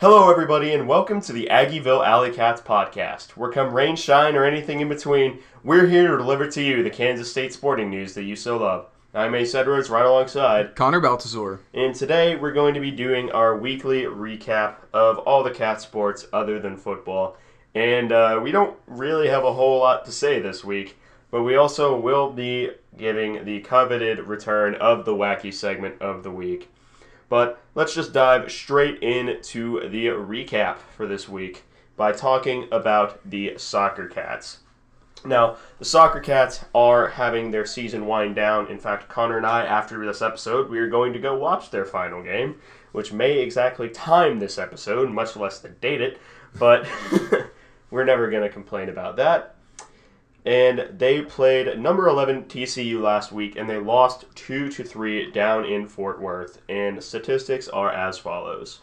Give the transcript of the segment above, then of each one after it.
Hello, everybody, and welcome to the Aggieville Alley Cats podcast. Where come rain, shine, or anything in between, we're here to deliver to you the Kansas State sporting news that you so love. I'm Ace Edwards, right alongside, Connor Baltazar. and today we're going to be doing our weekly recap of all the cat sports other than football. And uh, we don't really have a whole lot to say this week, but we also will be giving the coveted return of the wacky segment of the week. But let's just dive straight into the recap for this week by talking about the Soccer Cats. Now, the Soccer Cats are having their season wind down. In fact, Connor and I, after this episode, we are going to go watch their final game, which may exactly time this episode, much less than date it, but we're never going to complain about that. And they played number 11 TCU last week, and they lost 2 to 3 down in Fort Worth. And statistics are as follows.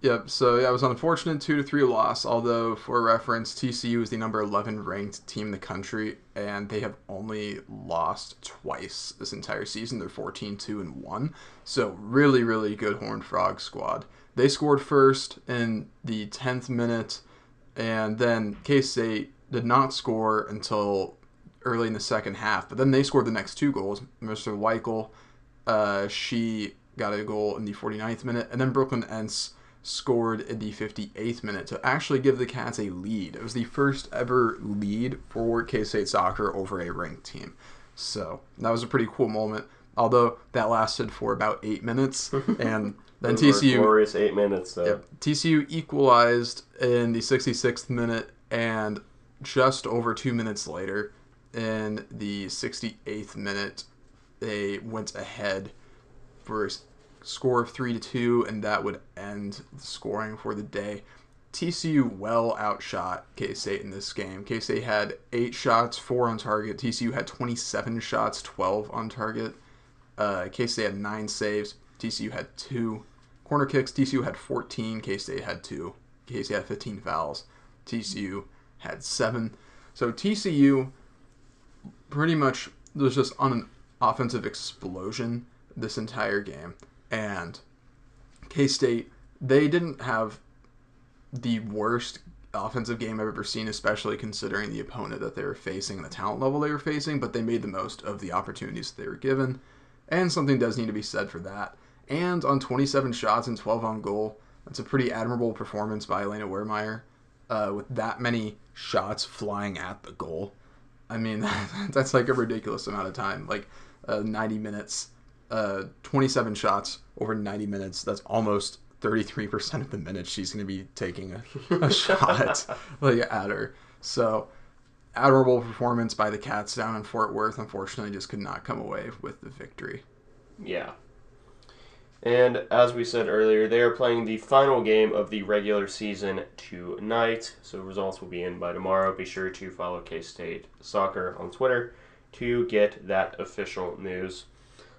Yep. So yeah, it was an unfortunate two to three loss. Although for reference, TCU is the number eleven ranked team in the country, and they have only lost twice this entire season. They're 14-2 and one. So really, really good Horned Frog squad. They scored first in the tenth minute, and then K State did not score until early in the second half. But then they scored the next two goals. Mr. Weichel, uh, she got a goal in the 49th minute, and then Brookelyn Entz scored in the 58th minute to actually give the Cats a lead. It was the first ever lead for K State soccer over a ranked team. So that was a pretty cool moment. Although that lasted for about eight minutes, and then TCU glorious eight minutes, though. Yep. TCU equalized in the 66th minute, and just over two minutes later, in the 68th minute, they went ahead for a score of three to two, and that would end the scoring for the day. TCU well outshot K State in this game. K State had eight shots, four on target. TCU had 27 shots, 12 on target. Uh, K State had nine saves. TCU had two corner kicks. TCU had 14. K State had two. K State had 15 fouls. TCU had seven. So TCU pretty much was just on an offensive explosion this entire game. And K State, they didn't have the worst offensive game I've ever seen, especially considering the opponent that they were facing and the talent level they were facing, but they made the most of the opportunities they were given. And something does need to be said for that. And on 27 shots and 12 on goal, that's a pretty admirable performance by Elena Wehrmeyer uh, with that many shots flying at the goal. I mean, that's like a ridiculous amount of time. Like uh, 90 minutes, uh, 27 shots over 90 minutes. That's almost 33% of the minutes she's going to be taking a, a shot like at her. So, admirable performance by the Cats down in Fort Worth. Unfortunately, just could not come away with the victory. Yeah. And as we said earlier, they are playing the final game of the regular season tonight. So results will be in by tomorrow. Be sure to follow K State Soccer on Twitter to get that official news.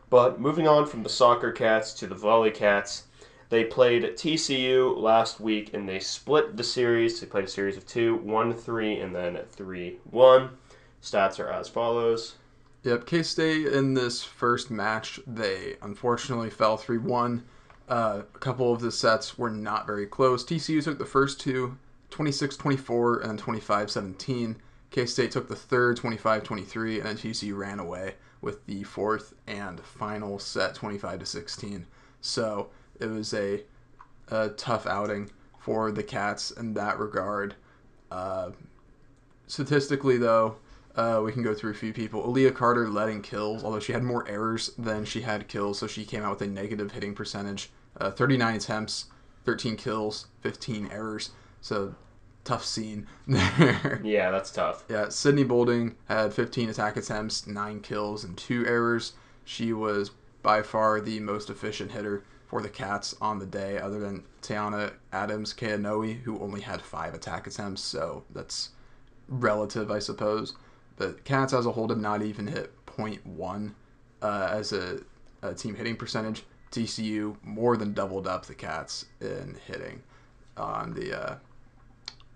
But moving on from the Soccer Cats to the Volley Cats, they played TCU last week and they split the series. They played a series of two, one three, and then three one. Stats are as follows. Yep, K State in this first match, they unfortunately fell 3 1. Uh, a couple of the sets were not very close. TCU took the first two, 26 24 and then 25 17. K State took the third, 25 23, and then TCU ran away with the fourth and final set, 25 to 16. So it was a, a tough outing for the Cats in that regard. Uh, statistically, though, uh, we can go through a few people. Aaliyah Carter led in kills, although she had more errors than she had kills, so she came out with a negative hitting percentage. Uh, 39 attempts, 13 kills, 15 errors. So tough scene there. Yeah, that's tough. yeah, Sydney Bolding had 15 attack attempts, 9 kills, and 2 errors. She was by far the most efficient hitter for the Cats on the day, other than Tiana Adams Keanoe, who only had 5 attack attempts, so that's relative, I suppose. The Cats as a whole did not even hit 0.1 uh, as a, a team hitting percentage. TCU more than doubled up the Cats in hitting on the uh,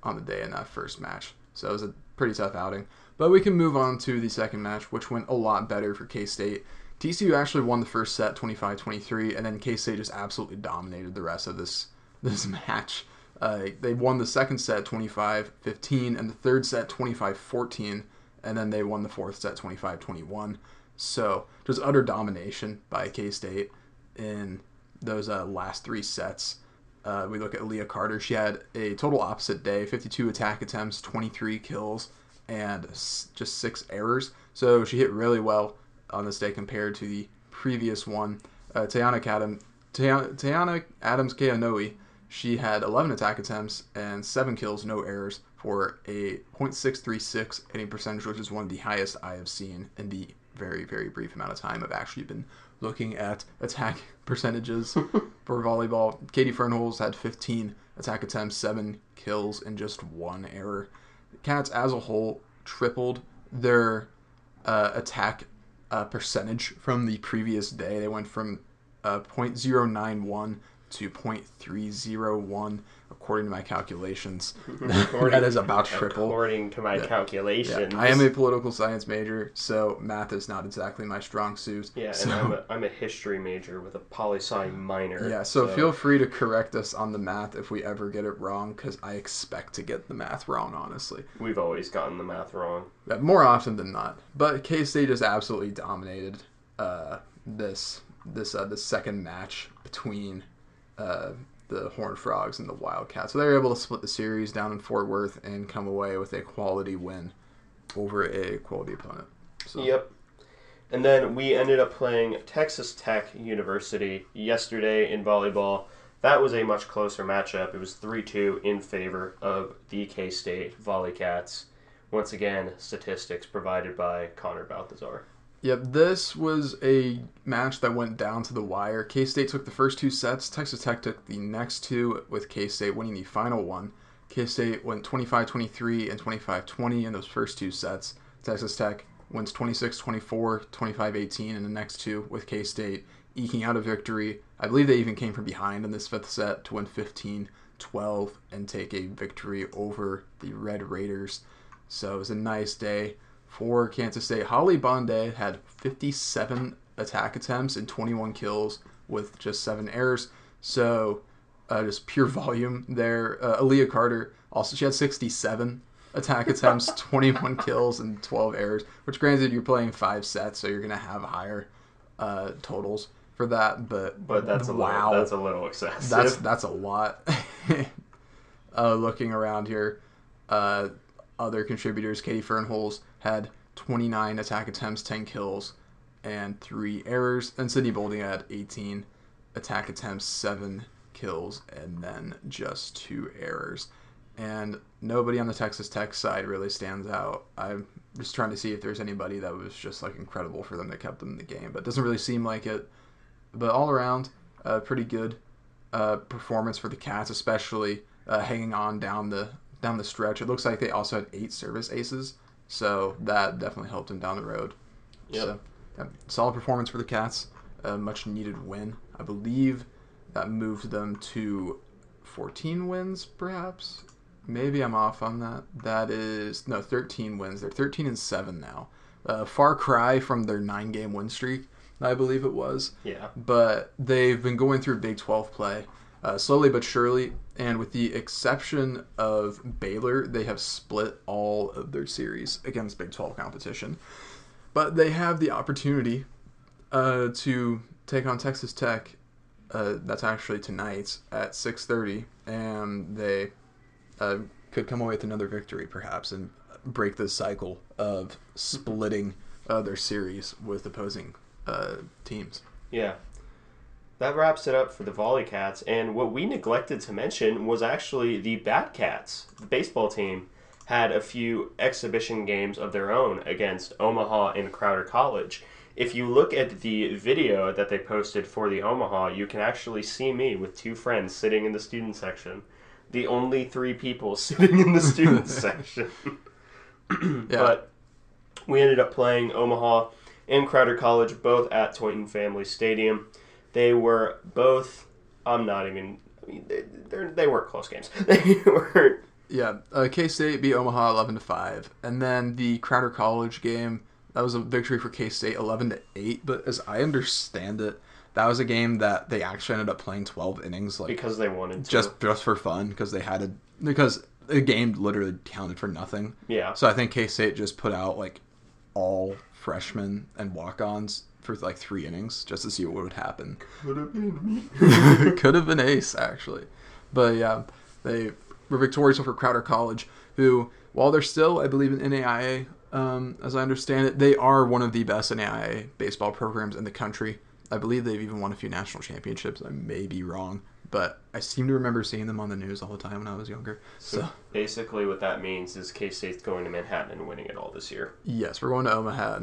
on the day in that first match. So it was a pretty tough outing. But we can move on to the second match, which went a lot better for K State. TCU actually won the first set 25 23, and then K State just absolutely dominated the rest of this this match. Uh, they won the second set 25-15 and the third set 25-14 and then they won the fourth set 25-21. So just utter domination by K-State in those uh, last three sets. Uh, we look at Leah Carter. She had a total opposite day 52 attack attempts, 23 kills, and just six errors. So she hit really well on this day compared to the previous one. Uh, Tayana, Kadam, Tayana, Tayana Adams Keanoe, she had 11 attack attempts and 7 kills, no errors, for a .636 hitting percentage, which is one of the highest I have seen in the very, very brief amount of time I've actually been looking at attack percentages for volleyball. Katie Fernholz had 15 attack attempts, 7 kills, and just one error. The Cats as a whole tripled their uh, attack uh, percentage from the previous day. They went from uh, 0.091 to 0.301 according to my calculations. that is about triple. According to my Yeah. calculations. Yeah, I am a political science major, so math is not exactly my strong suit. Yeah, and I'm, a, I'm a history major with a poli sci minor. yeah. So, feel free to correct us on the math if we ever get it wrong, because I expect to get the math wrong, honestly. We've always gotten the math wrong. Yeah, more often than not. But K State just absolutely dominated uh, this this uh, this second match between uh, the Horned Frogs and the Wildcats. So they were able to split the series down in Fort Worth and come away with a quality win over a quality opponent. So Yep. And then we ended up playing Texas Tech University yesterday in volleyball. That was a much closer matchup. It was 3 2 in favor of the K State Volley Cats. Once again, statistics provided by Connor Baltazar. Yep, this was a match that went down to the wire. K State took the first two sets. Texas Tech took the next two, with K State winning the final one. K State went 25 23 and 25 20 in those first two sets. Texas Tech wins 26 24, 25 18 in the next two, with K State eking out a victory. I believe they even came from behind in this fifth set to win 15 12 and take a victory over the Red Raiders. So it was a nice day for Kansas State. Holly Bonde had 57 attack attempts and 21 kills with just seven errors. So uh, just pure volume there. Uh, Aaliyah Carter also she had 67 attack attempts, 21 kills, and 12 errors. Which granted you're playing five sets, so you're gonna have higher uh, totals for that. But But that's a wow, little, that's a little excessive. that's that's a lot. uh, looking around here, uh, other contributors: Katie Fernholz had 29 attack attempts, 10 kills, and three errors, and Sydney Bolding had 18 attack attempts, seven kills, and then just two errors. And nobody on the Texas Tech side really stands out. I'm just trying to see if there's anybody that was just like incredible for them that kept them in the game, but it doesn't really seem like it. But all around, uh, pretty good uh, performance for the Cats, especially uh, hanging on down the down the stretch. It looks like they also had eight service aces, so that definitely helped them down the road. Yep. So, yeah, solid performance for the Cats. A much needed win, I believe. That moved them to 14 wins, perhaps. Maybe I'm off on that. That is no 13 wins. They're 13 and seven now. Uh, far cry from their nine-game win streak, I believe it was yeah. but they've been going through Big 12 play uh, slowly but surely. And with the exception of Baylor, they have split all of their series against Big 12 competition. But they have the opportunity uh, to take on Texas Tech. Uh, that's actually tonight at 6:30, and they uh, could come away with another victory, perhaps, and break the cycle of splitting uh, their series with opposing uh, teams. Yeah. That wraps it up for the Volley Cats. And what we neglected to mention was actually the Bat Cats. The baseball team had a few exhibition games of their own against Omaha and Crowder College. If you look at the video that they posted for the Omaha, you can actually see me with two friends sitting in the student section. The only three people sitting in the student section. Yeah. But we ended up playing Omaha and Crowder College both at Tointon Family Stadium. They were both. I'm not even. I mean, they, they're, weren't close games. They weren't. Yeah, uh, K State beat Omaha eleven to five, and then the Crowder College game that was a victory for K State eleven to eight. But as I understand it, that was a game that they actually ended up playing 12 innings, like because they wanted to. just just for fun because they had a because the game literally counted for nothing. yeah. So I think K State just put out like all freshmen and walk-ons for like three innings just to see what would happen. Could have been me. Could have been ace actually, but yeah, they were victorious over Crowder College, who while they're still I believe in NAIA, um, as I understand it, they are one of the best NAIA baseball programs in the country. I believe they've even won a few national championships. I may be wrong, but I seem to remember seeing them on the news all the time when I was younger. So So basically, what that means is K State's going to Manhattan and winning it all this year. yes, we're going to Omaha.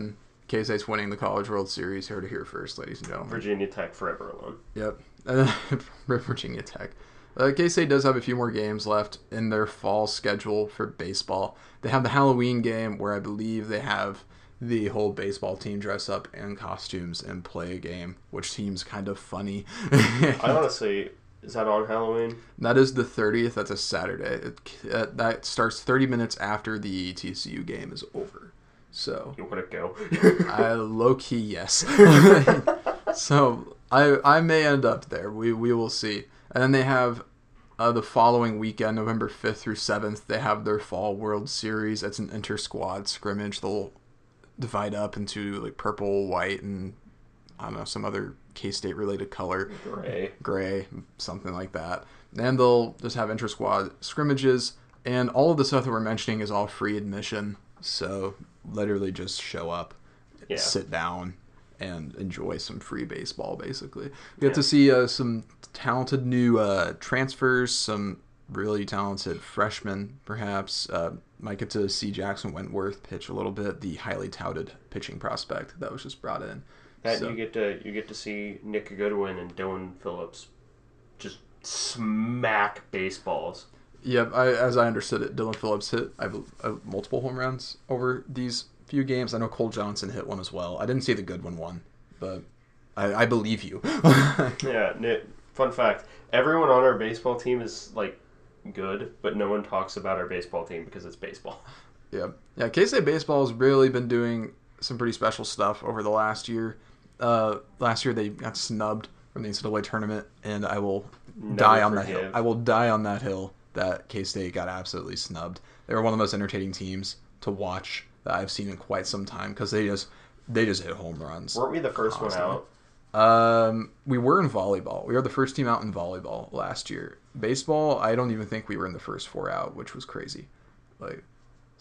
K State's winning the College World Series. Here to hear first, ladies and gentlemen. Virginia Tech forever alone. Yep. Virginia Tech. Uh, K State does have a few more games left in their fall schedule for baseball. They have the Halloween game where I believe they have the whole baseball team dress up in costumes and play a game, which seems kind of funny. I honestly, is that on Halloween? that is the 30th. That's a Saturday. It, uh, that starts 30 minutes after the TCU game is over. So You want to go? I low key yes. so I I may end up there. We we will see. And then they have uh, the following weekend, November fifth through seventh. They have their fall World Series. It's an inter squad scrimmage. They'll divide up into like purple, white, and I don't know some other K State related color Gray. gray, something like that. And they'll just have inter squad scrimmages, and all of the stuff that we're mentioning is all free admission. So literally just show up, Yeah. sit down, and enjoy some free baseball. Basically, you get Yeah. to see uh, some talented new uh, transfers, some really talented freshmen, perhaps. Uh, might get to see Jackson Wentworth pitch a little bit, the highly touted pitching prospect that was just brought in. That So- you get to you get to see Nick Goodwin and Dylan Phillips just smack baseballs. Yep, I, as I understood it, Dylan Phillips hit I, bel- uh, multiple home runs over these few games. I know Cole Johnson hit one as well. I didn't see the good one one, but I, I believe you. Yeah. Ni- Fun fact: Everyone on our baseball team is like good, but no one talks about our baseball team because it's baseball. Yep. Yeah, K State baseball has really been doing some pretty special stuff over the last year. Uh, last year they got snubbed from the NCAA tournament, and I will Never die on that hill. I will die on that hill that K State got absolutely snubbed. They were one of the most entertaining teams to watch that I've seen in quite some time because they just they just hit home runs. Weren't we the first one Constantly. out? Um, we were in volleyball. We were the first team out in volleyball last year. Baseball, I don't even think we were in the first four out, which was crazy. Like,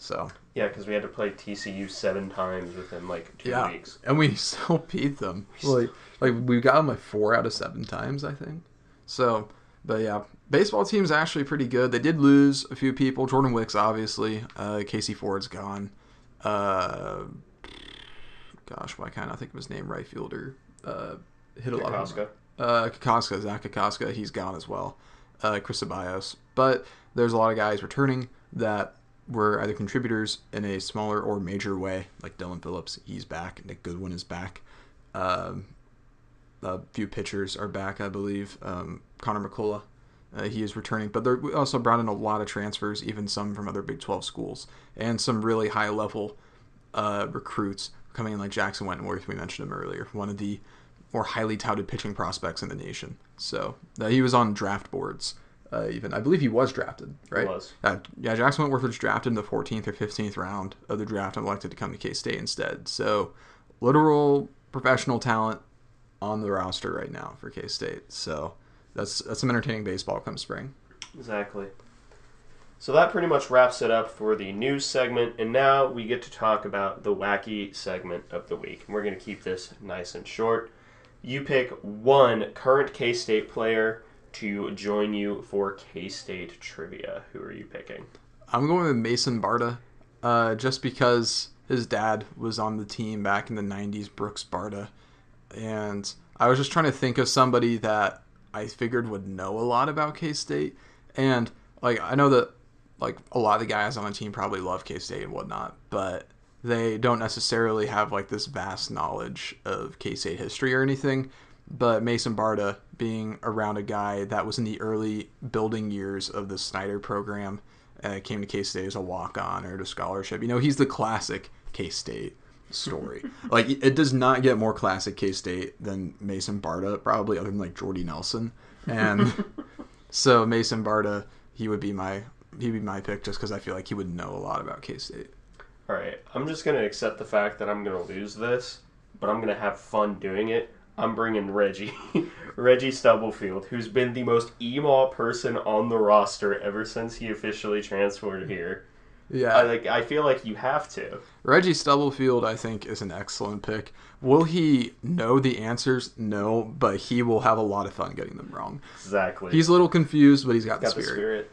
so Yeah, because we had to play TCU seven times within like two yeah, weeks. and we still beat them. Like, like we got them like four out of seven times, I think. So, but yeah, baseball team's actually pretty good. They did lose a few people. Jordan Wicks, obviously. Uh, Casey Ford's gone. Uh, gosh, why can't I think of his name? Right fielder. Uh, hit a lot of uh, Kokoska, Zach Kokoska, he's gone as well. Uh, Chris Abios. But there's a lot of guys returning that were either contributors in a smaller or major way, like Dylan Phillips, he's back. Nick Goodwin is back. Um, a few pitchers are back, I believe. Um, Connor McCullough, uh, he is returning. But they also brought in a lot of transfers, even some from other Big 12 schools, and some really high level uh, recruits coming in, like Jackson Wentworth. We mentioned him earlier, one of the more highly touted pitching prospects in the nation. So uh, he was on draft boards. Uh, even I believe he was drafted, right? He was. Uh, yeah, Jackson Wentworth was drafted in the 14th or 15th round of the draft and elected to come to K State instead. So, literal professional talent on the roster right now for K State. So, that's that's some entertaining baseball come spring. Exactly. So that pretty much wraps it up for the news segment, and now we get to talk about the wacky segment of the week. And we're going to keep this nice and short. You pick one current K State player to join you for K State trivia. Who are you picking? I'm going with Mason Barta, uh, just because his dad was on the team back in the '90s, Brooks Barta, and I was just trying to think of somebody that I figured would know a lot about K State, and like I know that like a lot of the guys on the team probably love K State and whatnot, but they don't necessarily have like this vast knowledge of K State history or anything. But Mason Barta being around a guy that was in the early building years of the Snyder program, uh, came to K State as a walk on or at a scholarship. You know, he's the classic K State story. like it does not get more classic K State than Mason Barta, probably other than like Jordy Nelson. And so Mason Barta, he would be my he'd be my pick just because I feel like he would know a lot about K State. All right, I'm just gonna accept the fact that I'm gonna lose this, but I'm gonna have fun doing it. I'm bringing Reggie, Reggie Stubblefield, who's been the most emo person on the roster ever since he officially transferred here. Yeah, I like. I feel like you have to. Reggie Stubblefield, I think, is an excellent pick. Will he know the answers? No, but he will have a lot of fun getting them wrong. Exactly. He's a little confused, but he's got, got the the spirit. spirit.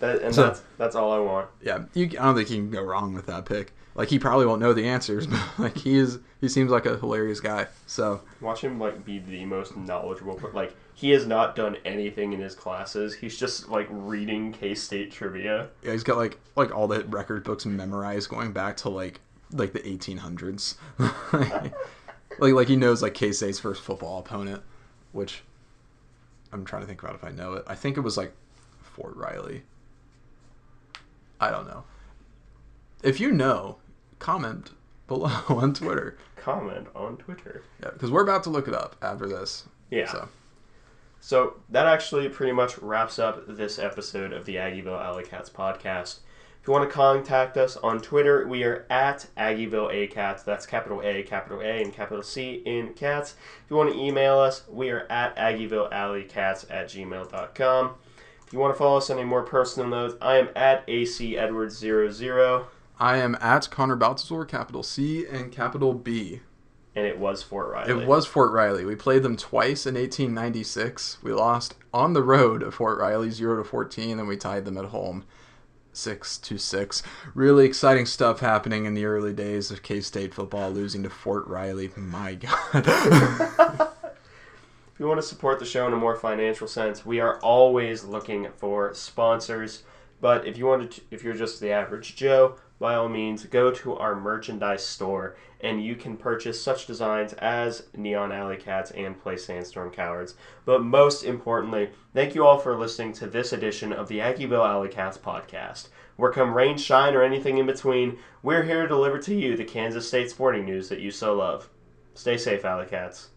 That, and So- that's that's all I want. Yeah, you, I don't think he can go wrong with that pick. Like he probably won't know the answers, but like he is, he seems like a hilarious guy. So Watch him like be the most knowledgeable. Like he has not done anything in his classes. He's just like reading K State trivia. yeah, he's got like like all the record books memorized going back to like like the 1800s. like like he knows like K State's first football opponent, which I'm trying to think about if I know it. I think it was like Fort Riley. I don't know. If you know, comment below on Twitter. Comment on Twitter. Yeah, because we're about to look it up after this. Yeah. So So that actually pretty much wraps up this episode of the Aggieville Alley Cats podcast. If you want to contact us on Twitter, we are at Aggieville A Cats. That's capital A, capital A, and capital C in cats. If you want to email us, we are at AggievilleAlleyCats at gmail.com. If you want to follow us on a more personal note, I am at AC Edwards00, I am at Connor Baltazar, capital C and capital B. and it was Fort Riley. It was Fort Riley. We played them twice in 1896. We lost on the road at Fort Riley 0 to 14, and we tied them at home 6 to 6. Really exciting stuff happening in the early days of K State football, losing to Fort Riley. My God. If you want to support the show in a more financial sense, we are always looking for sponsors. But if you want to, if you're just the average Joe, by all means, go to our merchandise store and you can purchase such designs as Neon Alley Cats and Play Sandstorm Cowards. But most importantly, thank you all for listening to this edition of the Aggieville Alley Cats podcast. Where come rain, shine, or anything in between, we're here to deliver to you the Kansas State sporting news that you so love. Stay safe, Alley Cats.